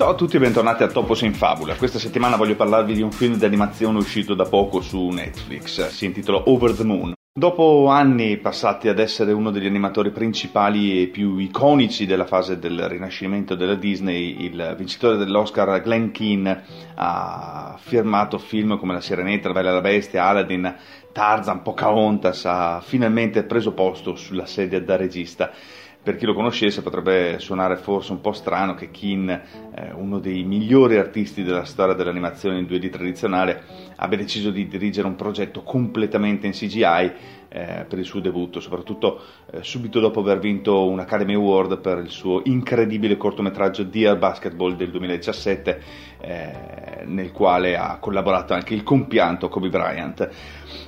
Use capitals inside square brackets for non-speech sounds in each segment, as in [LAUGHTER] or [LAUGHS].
Ciao a tutti e bentornati a Topos in Fabula. Questa settimana voglio parlarvi di un film d'animazione uscito da poco su Netflix. Si intitola Over the Moon. Dopo anni passati ad essere uno degli animatori principali e più iconici della fase del rinascimento della Disney, il vincitore dell'Oscar Glenn Keane ha firmato film come La Sirenetta, La Bella e la Bestia, Aladdin, Tarzan, Pocahontas, ha finalmente preso posto sulla sedia da regista per chi lo conoscesse potrebbe suonare forse un po' strano che Keane, eh, uno dei migliori artisti della storia dell'animazione in 2D tradizionale, abbia deciso di dirigere un progetto completamente in CGI eh, per il suo debutto, soprattutto eh, subito dopo aver vinto un Academy Award per il suo incredibile cortometraggio Dear Basketball del 2017, eh, nel quale ha collaborato anche il compianto Kobe Bryant.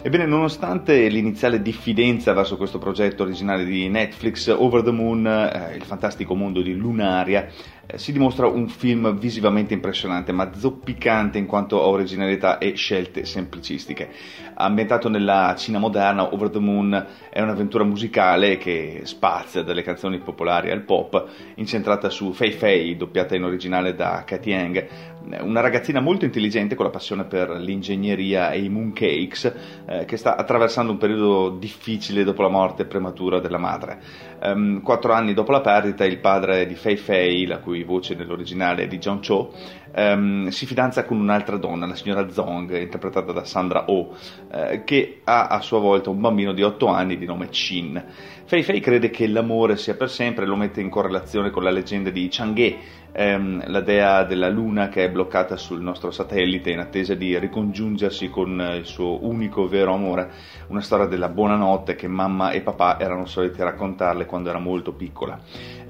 Ebbene, nonostante l'iniziale diffidenza verso questo progetto originale di Netflix, Over the Moon, eh, il fantastico mondo di Lunaria, eh, si dimostra un film visivamente impressionante, ma zoppicante in quanto a originalità e scelte semplicistiche. Ambientato nella Cina moderna, Over the Moon è un'avventura musicale che spazia dalle canzoni popolari al pop, incentrata su Fei Fei, doppiata in originale da Cathy Yang, una ragazzina molto intelligente con la passione per l'ingegneria e i mooncakes, eh, che sta attraversando un periodo difficile dopo la morte prematura della madre. Um, quattro anni dopo la perdita, il padre di Fei Fei, la cui voce nell'originale è di John Cho, um, si fidanza con un'altra donna, la signora Zong, interpretata da Sandra Oh, eh, che ha a sua volta un bambino di otto anni di nome Chin. Fei Fei crede che l'amore sia per sempre e lo mette in correlazione con la leggenda di Chang'e, ehm, la dea della luna che è bloccata sul nostro satellite in attesa di ricongiungersi con il suo unico vero amore, una storia della buonanotte che mamma e papà erano soliti raccontarle quando era molto piccola.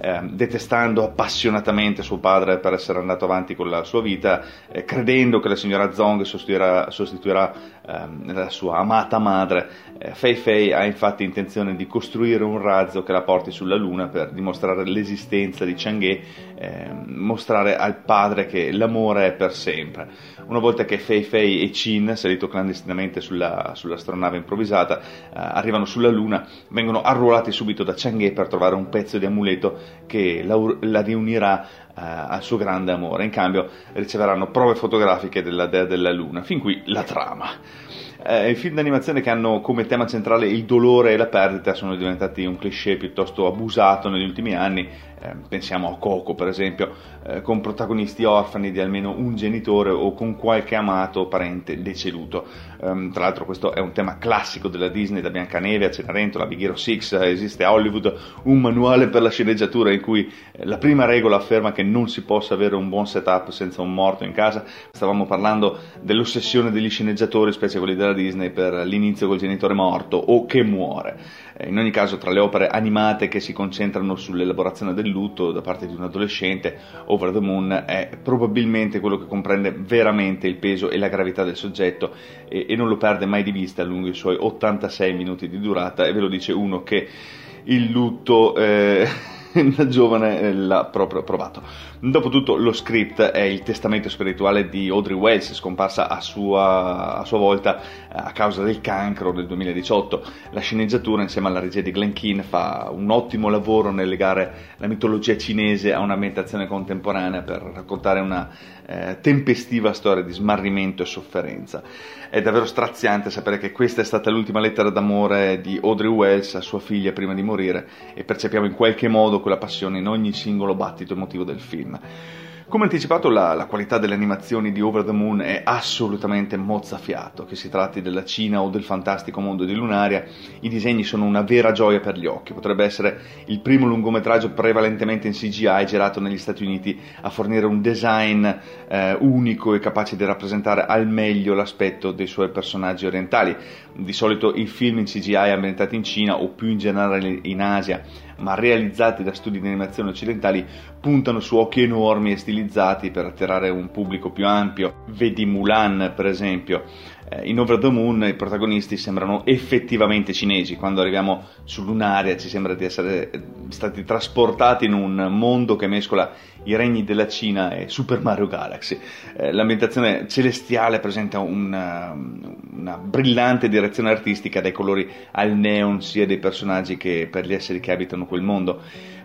Eh, detestando appassionatamente suo padre per essere andato avanti con la sua vita, eh, credendo che la signora Zong sostituirà, sostituirà eh, la sua amata madre, eh, Fei Fei ha infatti intenzione di costruire un razzo che la porti sulla Luna per dimostrare l'esistenza di Chang'e, ehm, mostrare al padre che l'amore è per sempre. Una volta che Fei Fei e Chin, salito clandestinamente sulla, sull'astronave improvvisata, eh, arrivano sulla Luna, vengono arruolati subito da Chang'e per trovare un pezzo di amuleto che la, la riunirà uh, al suo grande amore. In cambio riceveranno prove fotografiche della dea della luna. Fin qui la trama. Eh, I film d'animazione che hanno come tema centrale il dolore e la perdita sono diventati un cliché piuttosto abusato negli ultimi anni eh, pensiamo a Coco per esempio, eh, con protagonisti orfani di almeno un genitore o con qualche amato parente deceduto. Um, tra l'altro questo è un tema classico della Disney, da Biancaneve a Cenerentola, Big Hero 6, esiste a Hollywood un manuale per la sceneggiatura in cui eh, la prima regola afferma che non si possa avere un buon setup senza un morto in casa. Stavamo parlando dell'ossessione degli sceneggiatori, specie quelli della Disney, per l'inizio col genitore morto o che muore. Eh, in ogni caso, tra le opere animate che si concentrano sull'elaborazione del lutto da parte di un adolescente, Over the Moon è probabilmente quello che comprende veramente il peso e la gravità del soggetto e, e non lo perde mai di vista lungo i suoi 86 minuti di durata e ve lo dice uno che il lutto... Eh, [LAUGHS] da giovane eh, l'ha proprio provato. Dopotutto lo script è il testamento spirituale di Audrey Wells, scomparsa a sua, a sua volta eh, a causa del cancro nel 2018. La sceneggiatura insieme alla regia di Glenn Keane fa un ottimo lavoro nel legare la mitologia cinese a un'ambientazione contemporanea per raccontare una eh, tempestiva storia di smarrimento e sofferenza. È davvero straziante sapere che questa è stata l'ultima lettera d'amore di Audrey Wells a sua figlia prima di morire e percepiamo in qualche modo quella passione in ogni singolo battito emotivo del film. Come anticipato, la, la, qualità delle animazioni di Over the Moon è assolutamente mozzafiato, che si tratti della Cina o del fantastico mondo di Lunaria, i disegni sono una vera gioia per gli occhi. Potrebbe essere il primo lungometraggio prevalentemente in CGI girato negli Stati Uniti a fornire un design eh, unico e capace di rappresentare al meglio l'aspetto dei suoi personaggi orientali. Di solito i film in CGI ambientati in Cina o più in generale in Asia ma realizzati da studi di animazione occidentali, puntano su occhi enormi e stilizzati per attirare un pubblico più ampio. Vedi Mulan, per esempio. Eh, in Over the Moon i protagonisti sembrano effettivamente cinesi, quando arriviamo su Lunaria ci sembra di essere eh, stati trasportati in un mondo che mescola i regni della Cina e Super Mario Galaxy. Eh, l'ambientazione celestiale presenta una, una, brillante direzione artistica dai colori al neon sia dei personaggi che per gli esseri che abitano quel mondo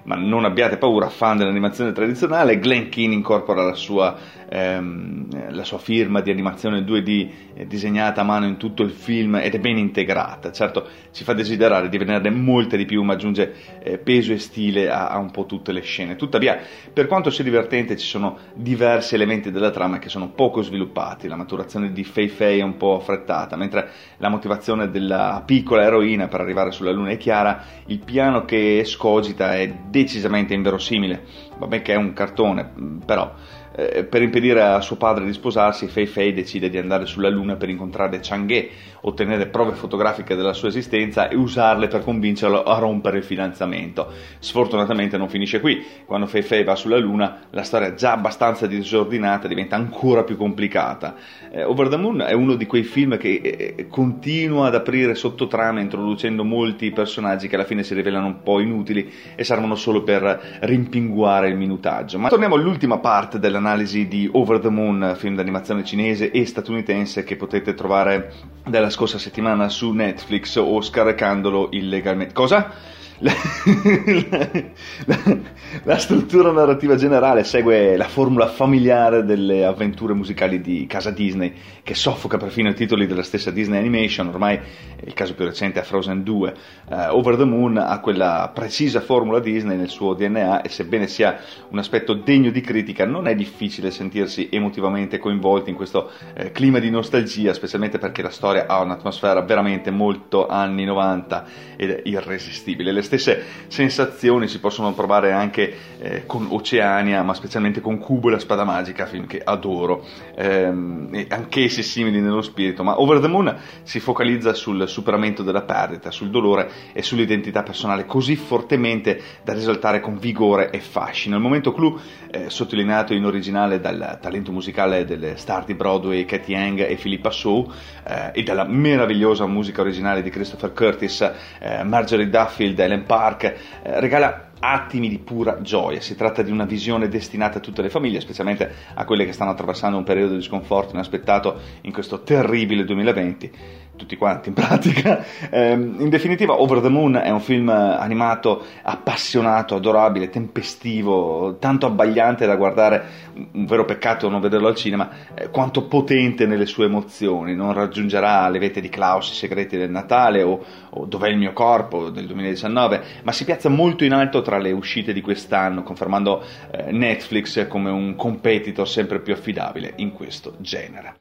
ma non abbiate paura, fan dell'animazione tradizionale, Glenn Keane incorpora la sua, ehm, la sua firma di animazione 2D eh, disegnata a mano in tutto il film ed è ben integrata, certo ci fa desiderare di vederne molte di più, ma aggiunge eh, peso e stile a, a un po' tutte le scene. Tuttavia, per quanto sia divertente, ci sono diversi elementi della trama che sono poco sviluppati, la maturazione di Fei Fei è un po' affrettata, mentre la motivazione della piccola eroina per arrivare sulla Luna è chiara, il piano che scogita è decisamente inverosimile, vabbè che è un cartone, però eh, per impedire a suo padre di sposarsi, Fei Fei decide di andare sulla Luna per incontrare Chang'e, ottenere prove fotografiche della sua esistenza e usarle per convincerlo a rompere il fidanzamento. Sfortunatamente non finisce qui, quando Fei Fei va sulla Luna la storia già abbastanza disordinata diventa ancora più complicata. Eh, Over the Moon è uno di quei film che eh, continua ad aprire sottotrame introducendo molti personaggi che alla fine si rivelano un po' inutili e servono solo per rimpinguare il minutaggio. Ma torniamo all'ultima parte dell'analisi un'analisi di Over the Moon, film d'animazione cinese e statunitense che potete trovare dalla scorsa settimana su Netflix o scaricandolo illegalmente. Cosa? La, la, la, struttura narrativa generale segue la formula familiare delle avventure musicali di casa Disney, che soffoca perfino i titoli della stessa Disney Animation, ormai il caso più recente è Frozen 2. Uh, eh, Over the Moon ha quella precisa formula Disney nel suo DNA e sebbene sia un aspetto degno di critica, non è difficile sentirsi emotivamente coinvolti in questo eh, clima di nostalgia, specialmente perché la storia ha un'atmosfera veramente molto anni 90 ed irresistibile. Le stesse sensazioni si possono provare anche eh, con Oceania, ma specialmente con Cubo e la spada magica, film che adoro, ehm, e anch'essi simili nello spirito, ma Over the Moon si focalizza sul superamento della perdita, sul dolore e sull'identità personale così fortemente da risaltare con vigore e fascino. Il momento clou, eh, sottolineato in originale dal talento musicale delle star di Broadway Katie Yang e Philippa Sou eh, e dalla meravigliosa musica originale di Christopher Curtis, eh, Marjorie Duffield, Ellen Park, eh, regala attimi di pura gioia. Si tratta di una visione destinata a tutte le famiglie, specialmente a quelle che stanno attraversando un periodo di sconforto inaspettato in questo terribile 2020 tutti quanti in pratica. Eh, in definitiva, Over the Moon è un film animato appassionato, adorabile, tempestivo, tanto abbagliante da guardare, un vero peccato non vederlo al cinema, eh, quanto potente nelle sue emozioni. Non raggiungerà le vette di Klaus, i segreti del Natale o, o Dov'è il mio corpo del 2019, ma si piazza molto in alto tra le uscite di quest'anno, confermando eh, Netflix come un competitor sempre più affidabile in questo genere.